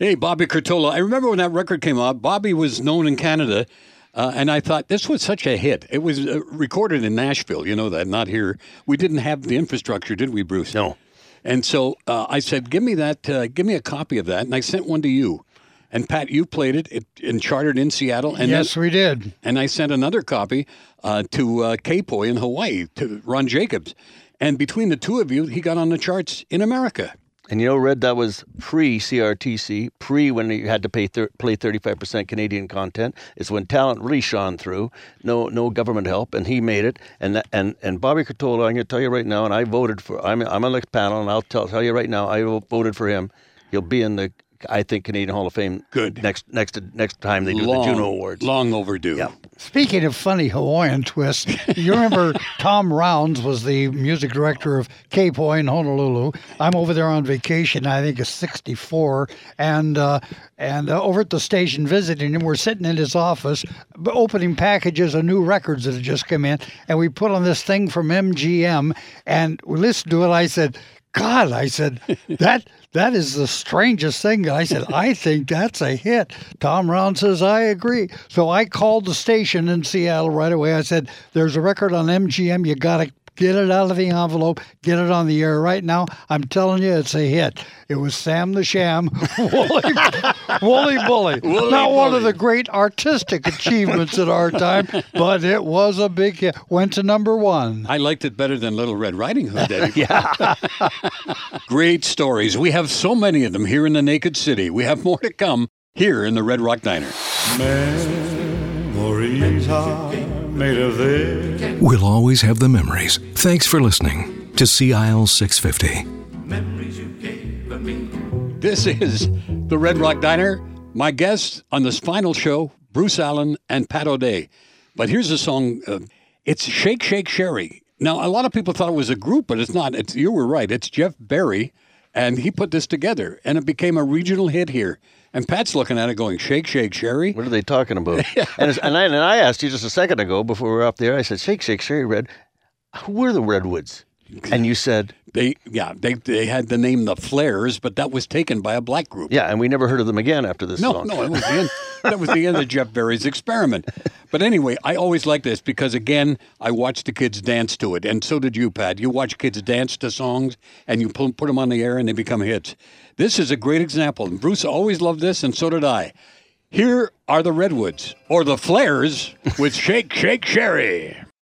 Hey, Bobby Curtola. I remember when that record came out, Bobby was known in Canada, uh, and I thought this was such a hit. It was uh, recorded in Nashville, you know that, not here. We didn't have the infrastructure, did we, Bruce? No. And so uh, I said, give me that, uh, give me a copy of that. And I sent one to you. And Pat, you played it, it and chartered in Seattle. And yes, then, we did. And I sent another copy uh, to uh, K-Poi in Hawaii, to Ron Jacobs. And between the two of you, he got on the charts in America. And you know, Red, that was pre CRTC, pre when you had to pay thir- play 35% Canadian content. It's when talent really shone through. No, no government help, and he made it. And that, and and Bobby Curtola, I'm going to tell you right now, and I voted for. I'm I'm on the panel, and I'll tell tell you right now, I voted for him. He'll be in the I think Canadian Hall of Fame. Good. Next next next time they do long, the Juno Awards. Long overdue. Yeah. Speaking of funny Hawaiian twists, you remember Tom Rounds was the music director of K-Poi in Honolulu. I'm over there on vacation. I think it's 64, and uh, and uh, over at the station visiting him. We're sitting in his office, opening packages of new records that had just come in, and we put on this thing from MGM, and we listened to it. I said. God, I said that that is the strangest thing. I said I think that's a hit. Tom Round says I agree. So I called the station in Seattle right away. I said there's a record on MGM. You got to get it out of the envelope, get it on the air right now. I'm telling you, it's a hit. It was Sam the Sham, Wooly, Wooly Bully. Wooly Not one of the great artistic achievements at our time, but it was a big hit. Went to number one. I liked it better than Little Red Riding Hood did. yeah. Great stories. We have so many of them here in the Naked City. We have more to come here in the Red Rock Diner. Memories are made of this. We'll always have the memories. Thanks for listening to CISL 650. This is the Red Rock Diner. My guests on this final show, Bruce Allen and Pat O'Day. But here's a song. Uh, it's Shake Shake Sherry. Now, a lot of people thought it was a group, but it's not. It's, you were right. It's Jeff Berry, and he put this together, and it became a regional hit here. And Pat's looking at it going, Shake Shake Sherry? What are they talking about? and, it's, and, I, and I asked you just a second ago before we were up there. I said, "Shake, shake, Sherry Red. Who were the Redwoods?" And you said, They, yeah, they, they had the name The Flares, but that was taken by a black group. "Yeah." And we never heard of them again after this No, song. no, it was the end. that was the end of Jeff Berry's experiment. But anyway, I always like this because again, I watched the kids dance to it, and so did you, Pat. You watch kids dance to songs, and you put, put them on the air, and they become hits. This is a great example. And Bruce always loved this, and so did I. Here are the Redwoods or the Flares with Shake Shake Sherry.